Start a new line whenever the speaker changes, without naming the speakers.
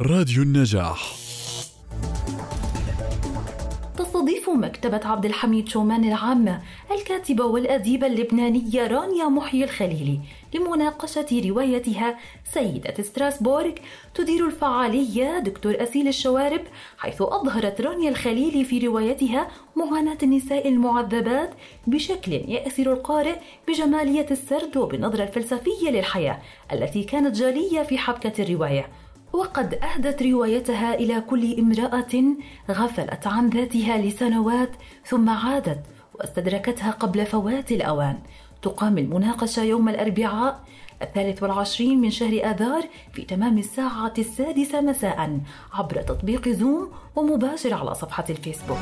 راديو النجاح.
تستضيف مكتبة عبد الحميد شومان العامة الكاتبة والأديبة اللبنانية رانيا محيي الخليلي لمناقشة روايتها سيدة ستراسبورغ تدير الفعالية دكتور أسيل الشوارب حيث أظهرت رانيا الخليلي في روايتها معاناة النساء المعذبات بشكل يأسر القارئ بجمالية السرد وبالنظرة الفلسفية للحياة التي كانت جالية في حبكة الرواية. وقد أهدت روايتها إلى كل امرأة غفلت عن ذاتها لسنوات ثم عادت واستدركتها قبل فوات الأوان. تقام المناقشة يوم الأربعاء الثالث والعشرين من شهر آذار في تمام الساعة السادسة مساء عبر تطبيق زوم ومباشر على صفحة الفيسبوك.